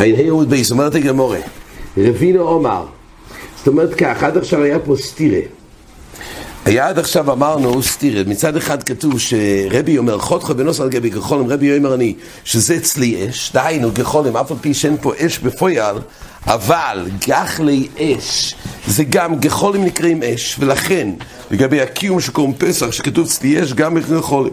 אין הירות בייס, אומרת הגמורה, רבינו אומר, זאת אומרת כך, עד עכשיו היה פה סטירה. היה עד עכשיו אמרנו סטירה, מצד אחד כתוב שרבי אומר חותכו בנוסח על גבי גחולים, רבי אומר אני שזה אצלי אש, דהיינו גחולים, אף על פי שאין פה אש בפויל, אבל גחלי אש זה גם גחולים נקראים אש, ולכן לגבי הקיום שקוראים פסח שכתוב אצלי אש גם גחולים.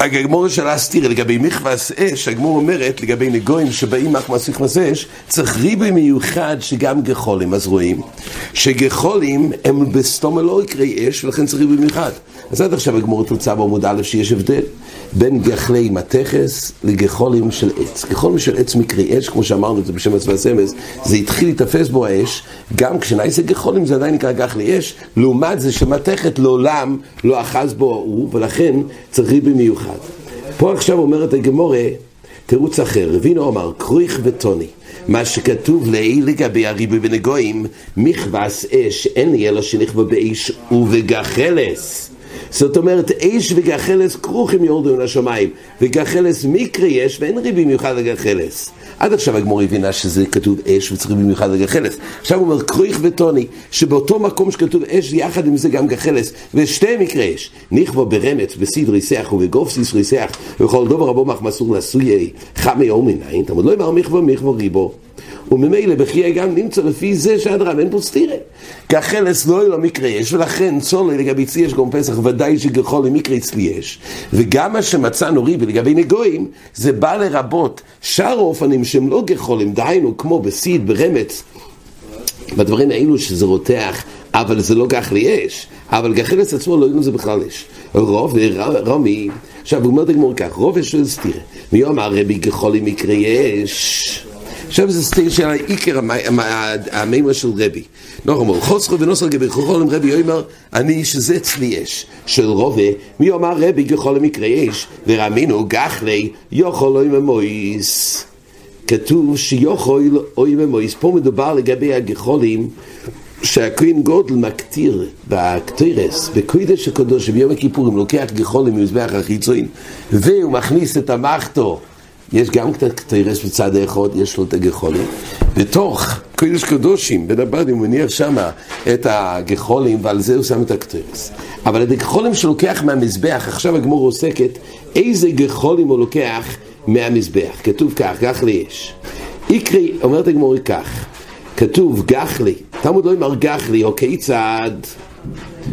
הגמור שאלה סתירה לגבי מכבס אש, הגמור אומרת לגבי נגויים שבאים מכבס מכבס אש, צריך ריבוי מיוחד שגם גחולים, אז רואים שגחולים הם בסתום לא יקרי אש ולכן צריך ריבוי מיוחד. אז עד עכשיו הגמור תוצאה בעמוד א' שיש הבדל בין גחלי מתכס לגחולים של עץ. גחולים של עץ מקרי אש, כמו שאמרנו את זה בשם הצבא הסמס, זה התחיל להתאפס בו האש, גם כשנעשה גחולים זה עדיין נקרא גחלי אש, לעומת זה שמתכת לעולם לא אחז בו הוא, ולכן צריך ריבוי מיוחד. פה עכשיו אומרת הגמורה, תירוץ אחר, רבינו אמר, כרוך וטוני. מה שכתוב לעיל לגבי הריבוי בנגויים, מכבס אש אין לי אלא שנכבה באש ובגחלס. זאת אומרת, אש וגחלס כרוכים יורדו מן השמיים, וגחלס מקרי יש ואין ריבי מיוחד לגחלס. עד עכשיו הגמור הבינה שזה כתוב אש וצריך במיוחד לגחלס. עכשיו הוא אומר כריך וטוני, שבאותו מקום שכתוב אש, יחד עם זה גם גחלס, ושתי מקרי אש. נכבו ברמץ, בסיד ריסח ובגופסיס ריסח, וכל דובר רבו מחמסור נשוי חמי או מנין, תמוד לא יאמר מכבו מכבו ריבו. וממילא בחיי גם נמצא לפי זה שאדרם אין פה סתירה. כחלס לא יהיה לו מקרה יש, ולכן צולי לגבי צלי יש גם פסח ודאי שגחול למקרה אצלי יש. וגם מה שמצאנו ריבי לגבי נגויים, זה בא לרבות שאר האופנים שהם לא גחולים, דהיינו כמו בסיד, ברמץ, בדברים האלו שזה רותח, אבל זה לא גח לי אש, אבל גחלס עצמו לא יודעים זה בכלל אש. רוב ורומי, עכשיו הוא אומר את הגמור כך, רוב יש של סתירה. מי אומר רבי גחולים מקרה יש? עכשיו זה סטייל של העיקר המימר של רבי. נורא אמר, חוסכו ונוסר גבי חוכול עם רבי אומר, אני שזה אצלי אש. של רובה, מי אומר רבי גחול למקרה אש, ורמינו גחלי יוכל אוי ממויס. כתוב שיוכל אוי ממויס. פה מדובר לגבי הגחולים שהכהן גודל מקטיר בקטירס, בקוידש הקדוש, ביום הכיפורים, לוקח גחולים ממזבח החיצוין, והוא מכניס את המחתו יש גם קצת קטרס בצד האחד, יש לו את הגחולים. בתוך קודש קדושים, הבדים, הוא מניח שם את הגחולים, ועל זה הוא שם את הקטרס. אבל את הגחולים שלוקח מהמזבח, עכשיו הגמור עוסקת, איזה גחולים הוא לוקח מהמזבח. כתוב כך, גחלי יש. איקרי, אומרת הגמור כך, כתוב גחלי, תלמוד לא אמר גחלי, או כיצד,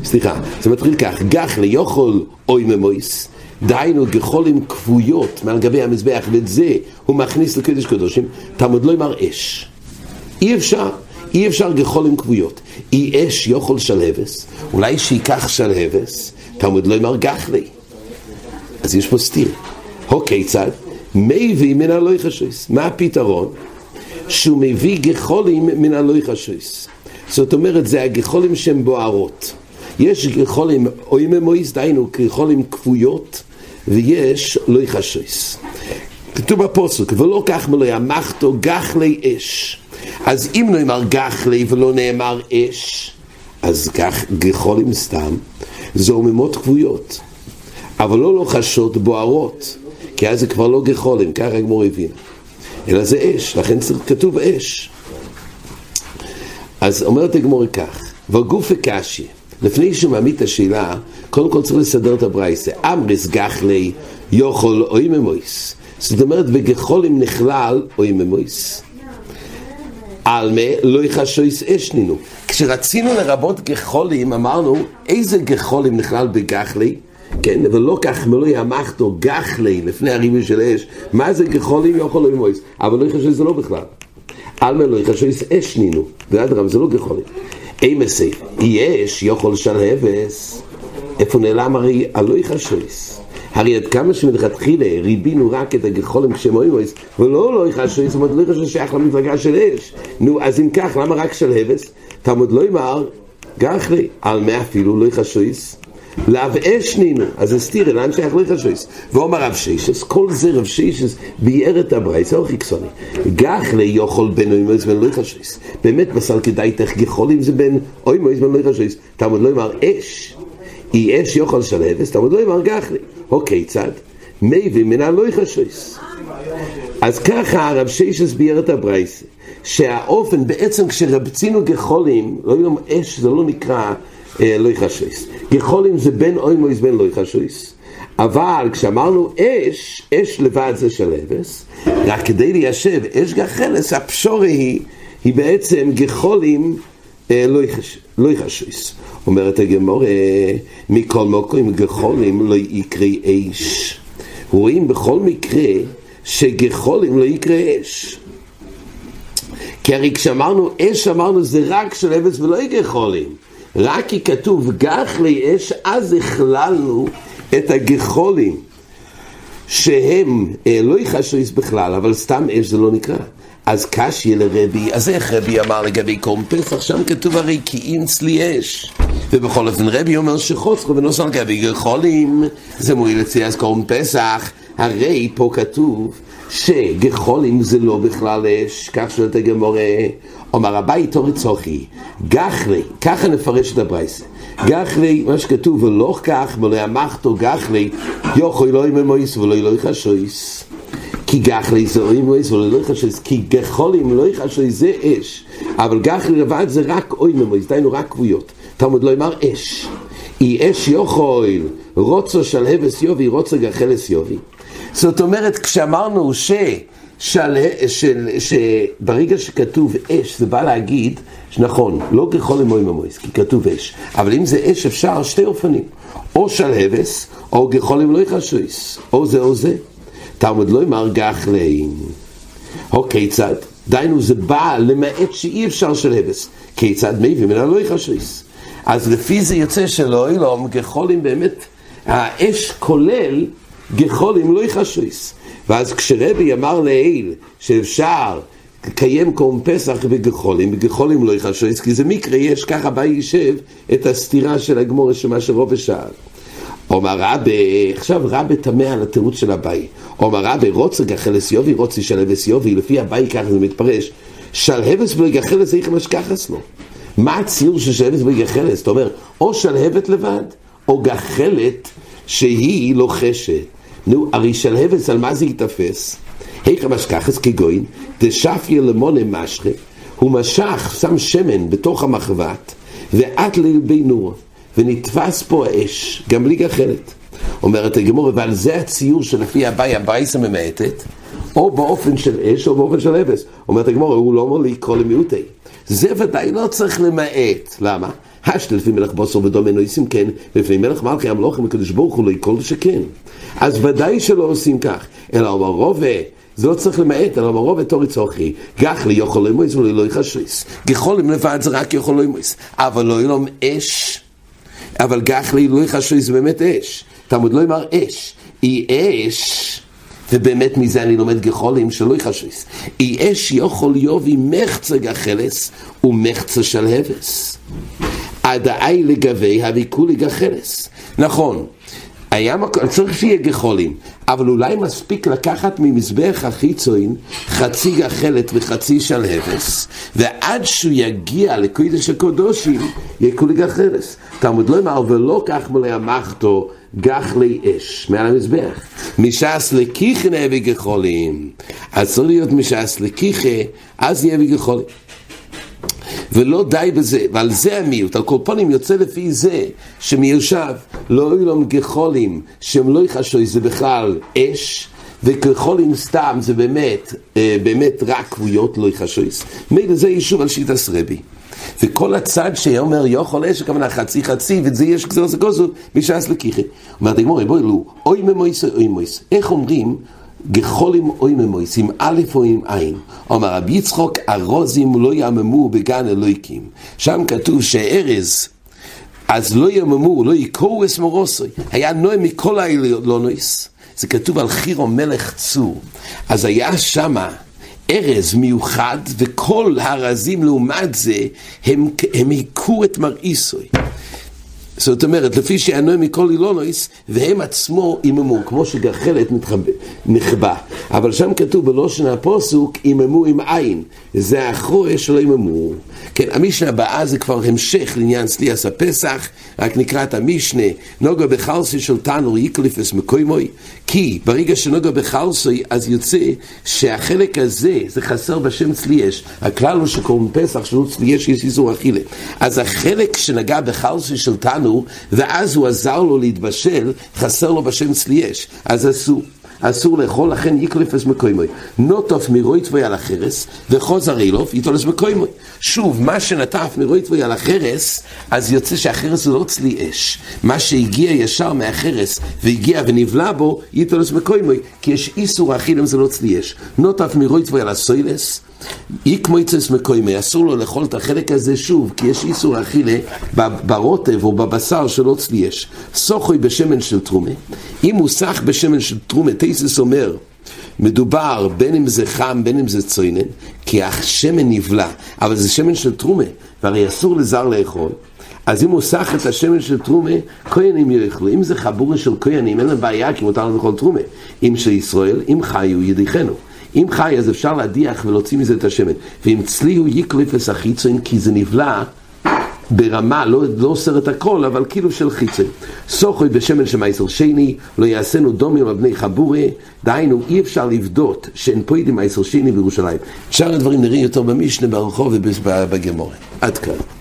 סליחה, זה מתחיל כך, גחלי יאכול אוי ממויס. דהיינו גחולים כבויות מעל גבי המזבח, ואת זה הוא מכניס לקדש קדושים, תלמוד לא יאמר אש. אי אפשר, אי אפשר גחולים כבויות. אי אש יאכול שלהבס, אולי שייקח שלהבס, תלמוד לא יאמר גחלי. אז יש פה סתיר. הו כיצד? מביא מן הלוי חשויס. מה הפתרון? שהוא מביא גחולים מן הלוי חשויס. זאת אומרת, זה הגחולים שהן בוערות. יש גחולים אוי ממויס, דהיינו גחולים כבויות, ויש לא יחשויס. כתוב בפוסק, ולא כך מלא המחתו גחלי אש. אז אם נאמר גחלי ולא נאמר אש, אז כך גחולים סתם, זה עוממות כבויות. אבל לא לוחשות בוערות, כי אז זה כבר לא גחולים, ככה הגמור הבין. אלא זה אש, לכן כתוב אש. אז אומרת הגמור כך, וגוף וקשי, לפני שהוא מעמיד את השאלה, קודם כל צריך לסדר את הברייסה. אמריס גחלי יאכול אוי ממויס. זאת אומרת, בגחולים נכלל אוי ממויס. עלמה לא יחשויס אשנינו. כשרצינו לרבות גחולים, אמרנו, איזה גחולים נכלל בגחלי? כן, אבל לא כך מלוא ימחתו גחלי לפני הריבוי של אש. מה זה גחולים יאכול אוי ממויס? אבל לא יחשויס זה לא בכלל. עלמה לא יחשויס אשנינו. ואדרם, זה לא גחולים. אמסי, יש יכול שלהבס, איפה נעלם הרי הלוי חשויס. הרי עד כמה שמלכתחילה ריבינו רק את הגחולים כשמוימויס, ולא לא יחשויס, זאת אומרת לא יחשויס שייך למפלגה של אש. נו, אז אם כך, למה רק שלהבס? תלמוד לא יאמר, גחלי, על מה אפילו לא יחשויס? לאו אש נינו, אז הסתירה, לאן שייך לא יחשויס? ואומר רב שישס, כל זה רב שישס ביער את הברייס, אור חיקסוני. גחלי יאכול בין אוימויס בין לא יחשויס. באמת מסל כדאי תך גחול אם זה בין אוימויס בין לא יחשויס. תלמוד לא יאמר אש. אי אש יוכל שלהבס, תמוד לא יאמר גחלי. הו כיצד? מי ומנה לא יחשויס. אז ככה הרב שיישס ביאר את הברייסה, שהאופן בעצם כשרבצינו גחולים, לא יום אש זה לא נקרא לא יחשויס. גחולים זה בין אוי מויס בין לא יחשויס. אבל כשאמרנו אש, אש לבד זה של אבס, רק כדי ליישב אש גחלס, הפשורה היא, היא בעצם גחולים אה, לא יחשויס. אומרת הגמור, מכל מקום גחולים לא יקרה אש. רואים בכל מקרה שגחולים לא יקרה אש. כי הרי כשאמרנו אש, אמרנו זה רק של אבס ולא גחולים. רק כי כתוב גח לי אש, אז הכללנו את הגחולים שהם אה, לא יחשויס בכלל, אבל סתם אש זה לא נקרא. אז קשי לרבי, אז איך רבי אמר לגבי קום פסח? שם כתוב הרי כי אינץ לי אש. ובכל אופן רבי אומר שחוצרו ונוסע על גבי גחולים, זה מועיל אצלי אז קום פסח. הרי פה כתוב שגחולים זה לא בכלל אש, כך שואלת הגמורה, אומר הבית אורי צוחי, גחלי, ככה נפרש את הברייסה. גחלי, מה שכתוב, ולא כך, ולא ימחתו גחלי, יוכו אלוהים ממויס ולא אלוהי חשויס. כי גחלי זה אוי מויס ולא אלוהי חשויס, כי גחולים אלוהי חשויס זה אש, אבל גחלי לבד זה רק אוי ממויס, דיינו רק כבויות. תלמוד לא אמר אש. אי אש יוכל, רוצו שלהבס יובי, רוצו גחלס יובי. זאת אומרת, כשאמרנו ש... של, של, שברגע שכתוב אש, זה בא להגיד, שנכון, לא ככל אמוי ממויס, כי כתוב אש, אבל אם זה אש אפשר, שתי אופנים, או שלהבס, או ככל אמוי חשויס, או זה או זה. תלמוד לא אמר גח להם. או כיצד? דיינו זה בא למעט שאי אפשר שלהבס. כיצד מביא מן הלא חשויס. אז לפי זה יוצא שלא אילום גחולים באמת, האש כולל גחולים לא יחשויס. ואז כשרבי אמר לעיל שאפשר לקיים קום פסח בגחולים, בגחולים לא יחשויס, כי זה מקרה, יש ככה בא יישב את הסתירה של הגמור שמה שרובה שאל. אומר רבי, עכשיו רבי תמה על התירוץ של הבאי. אומר רבי, רוצה גחלס יובי, רוצה שלהבס יובי, לפי הבאי ככה זה מתפרש. שלהבס בגחלס איך משכחס לו. מה הציור של שלהבת בגחלת? זאת אומרת, או שלהבת לבד, או גחלת שהיא לוחשת. נו, הרי שלהבת על מה זה ייתפס? איך המשכחס כגוין, דשפיה למונה משכה, הוא משך, שם שמן בתוך המחבת, ועט ללבי נור, ונתפס פה האש, גם בלי גחלת. אומרת הגמור, ועל זה הציור שלפי הבאי, הבייסה ממעטת, או באופן של אש או באופן של אבס. אומרת הגמור, הוא לא אומר לקרוא למיעוטי. זה ודאי לא צריך למעט. למה? השת לפי מלך בוסר ודומה נויסים כן, לפי מלך מלכי המלוכים הקדוש ברוך הוא לא יקול שכן. אז ודאי שלא עושים כך, אלא אומר רובה, זה לא צריך למעט, אלא אומר רובה תורי צורכי, גח לי יכול למויס ולא לא יחשויס. גחולים לבד זה רק יכול למויס, אבל לא ילום אש, אבל גח לי לא יחשויס זה באמת אש. תלמוד לא יאמר אש, היא אש. ובאמת מזה אני לומד גחולים שלא יחשויס. אי אש יכול יובי מחצה גחלס ומחצה של הבס. עדאי לגבי הוויקולי גחלס. נכון, היה מקום, צריך שיהיה גחולים, אבל אולי מספיק לקחת ממזבח החיצוין חצי גחלת וחצי שלהבס, ועד שהוא יגיע לקודש הקודושים, יהיה כולי גחלס. תלמוד לא אמר, ולא כך מלא המחתו גח לי אש מעל המזבח. משעס לקיחה נביא גחולים. אז צריך להיות משעס לקיחה, אז יהיה בגחולים. ולא די בזה, ועל זה המיעוט, על כל פנים יוצא לפי זה שמיושב לא היו להם גחולים שהם לא יחשו זה בכלל אש וכחולים סתם זה באמת, אה, באמת רק כבויות לא יחשו מילא זה יישוב על שיטס רבי וכל הצד שאומר יוכל אש, הכוונה חצי חצי, וזה יש גזר זה גוזו, משעס לקיחי. אומרת הגמור, בואי לו, אוי ממויס אוי ממויס. איך אומרים גחולים אוי ממויס, עם א' או עם עין? אומר רבי יצחוק, ארוזים לא יממו בגן אלוהיקים. שם כתוב שארז, אז לא יממו, לא יקרו אסמורוסוי. היה נועה מכל האילונויס. זה כתוב על חירו מלך צור. אז היה שמה ארז מיוחד, וכל הרזים לעומת זה, הם, הם היכו את מראיסוי. זאת אומרת, לפי שענוי מכל אילונויס, והם עצמו איממו, כמו שגחלת נכבה. אבל שם כתוב בלושן הפוסוק, איממו עם עין. זה האחרוי שלא איממו. כן, המשנה הבאה זה כבר המשך לעניין סליאס הפסח, רק נקרא את המשנה, נוגה בחלסי של תנור יקליפס מקוימוי, כי ברגע שנוגה בחלסי, אז יוצא שהחלק הזה, זה חסר בשם צליאש. הכלל הוא שקוראים פסח, שלא צליאש יש איסור אכילה. אז החלק שנגע בחלסי של תנור, ואז הוא עזר לו להתבשל, חסר לו בשם צליאש. אז אסור. אסור לאכול, לכן יקלפס מקוימוי. נוטוף מרויטבוי על החרס, וחוזר אילוף, יתולס מקוימוי. שוב, מה שנטף מרויטבוי על החרס, אז יוצא שהחרס זה לא צלי אש. מה שהגיע ישר מהחרס, והגיע ונבלע בו, יתולס מקוימוי, כי יש איסור אכיל אם זה לא צלי אש. נוטף מרויטבוי על הסוילס, איקמויצס מקוימי, אסור לו לאכול את החלק הזה שוב, כי יש איסור אכילה ברוטב או בבשר של עוצלי יש. סוחוי בשמן של תרומה. אם הוא סח בשמן של תרומה, תייסס אומר, מדובר בין אם זה חם, בין אם זה צוינן, כי השמן נבלע, אבל זה שמן של תרומה, והרי אסור לזר לאכול. אז אם הוא סח את השמן של תרומה, כהנים יאכלו. אם זה חבורה של כהנים, אין להם בעיה, כי מותר לאכול תרומה. אם של ישראל, אם חיו ידיחנו. אם חי, אז אפשר להדיח ולהוציא מזה את השמן. ואם צלי הוא יקליפס החיצון, כי זה נבלע ברמה, לא, לא אוסר את הכל, אבל כאילו של חיצון. סוחוי בשמן שמייסר שני, לא יעשינו דומי לבני חבורי, דהיינו, אי אפשר לבדות שאין פה ידי מייסר שני בירושלים. שאר הדברים נראים יותר במשנה, ברחוב ובגמורה. עד כאן.